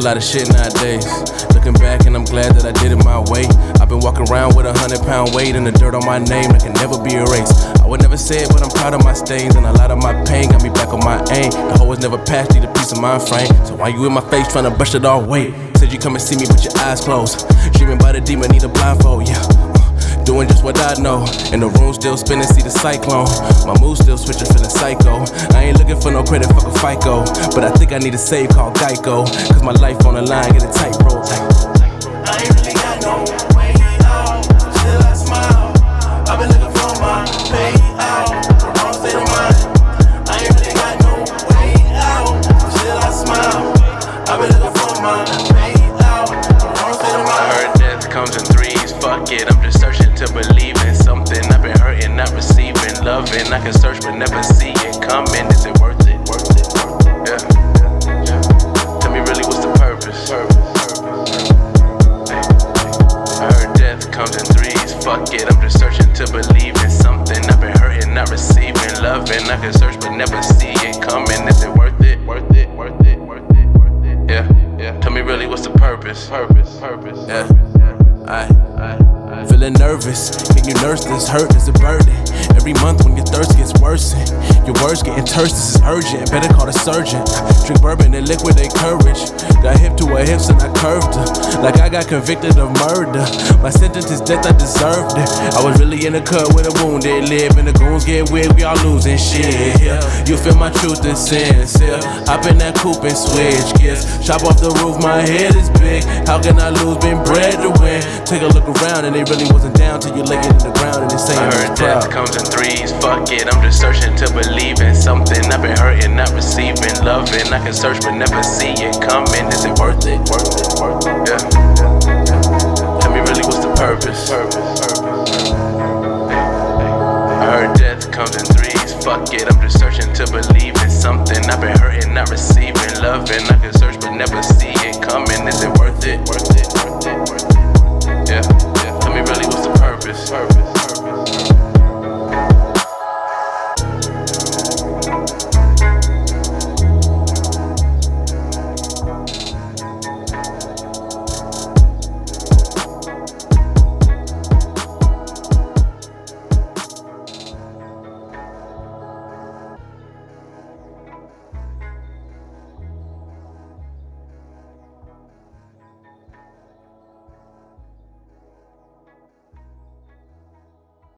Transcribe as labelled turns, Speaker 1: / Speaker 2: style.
Speaker 1: lot of shit nowadays. Looking back and I'm glad that I did it my way. I've been walking around with a hundred pound weight and the dirt on my name that can never be erased. I would never say it, but I'm proud of my stains and a lot of my pain got me back on my aim. The hoe was never past, need a piece of mind frame. So why you in my face trying to brush it all away? Said you come and see me with your eyes closed. Dreaming by the demon, need a blindfold, yeah. Doing just what I know. And the room still spinning, see the cyclone. My mood still switching, feeling psycho. I ain't looking for no credit, fuck a FICO. But I think I need a save called Geico. Cause my life on the line, get a tightrope.
Speaker 2: I ain't really got no way out till I smile. I've been looking for my way out. Wrong state of mind. I ain't really got no way out till I smile. I've been looking for my way wrong state of mind.
Speaker 1: heard death comes in threes. Fuck it, I'm just searching to believe in something. I've been hurting, not receiving, loving. I can search but never see it coming. Is it worth it? Worth it? Yeah. Tell me really what's the purpose? I heard death comes in threes. Fuck it, I'm just searching to believe in something. I've been hurting, not receiving, loving. I can search but never see it coming. Is it worth it? Worth it? Worth it? Worth it? Worth it? Yeah. Yeah. Tell me really what's the purpose? Purpose. Purpose. Yeah. I, I, feeling nervous. Can you nurse this hurt is a burden? Every month when your thirst gets worse, your words getting terse. This is urgent. Better call the surgeon. Drink bourbon and liquidate courage. Got hip to her hips and I curved her, like I got convicted of murder. My sentence is death. I deserved it. I was really in the cut with a wounded live, and the goons get weird. We all losing shit. Yeah. You feel my truth and is sincere. Hop in that coupe and switch gears. Chop off the roof. My head is big. How can I lose? Been bred to win. Take a look around and they really wasn't down till you lay it in the ground and they say
Speaker 3: I heard death comes in threes. Fuck it, I'm just searching to believe in something. I've been hurting, not receiving, loving. I can search but never see it coming. Is it worth it? Worth it? Worth it? Yeah. Tell me really what's the purpose? I heard death comes in threes. Fuck it, I'm just searching to believe in something. I've been hurting, not receiving, loving. I can search but never see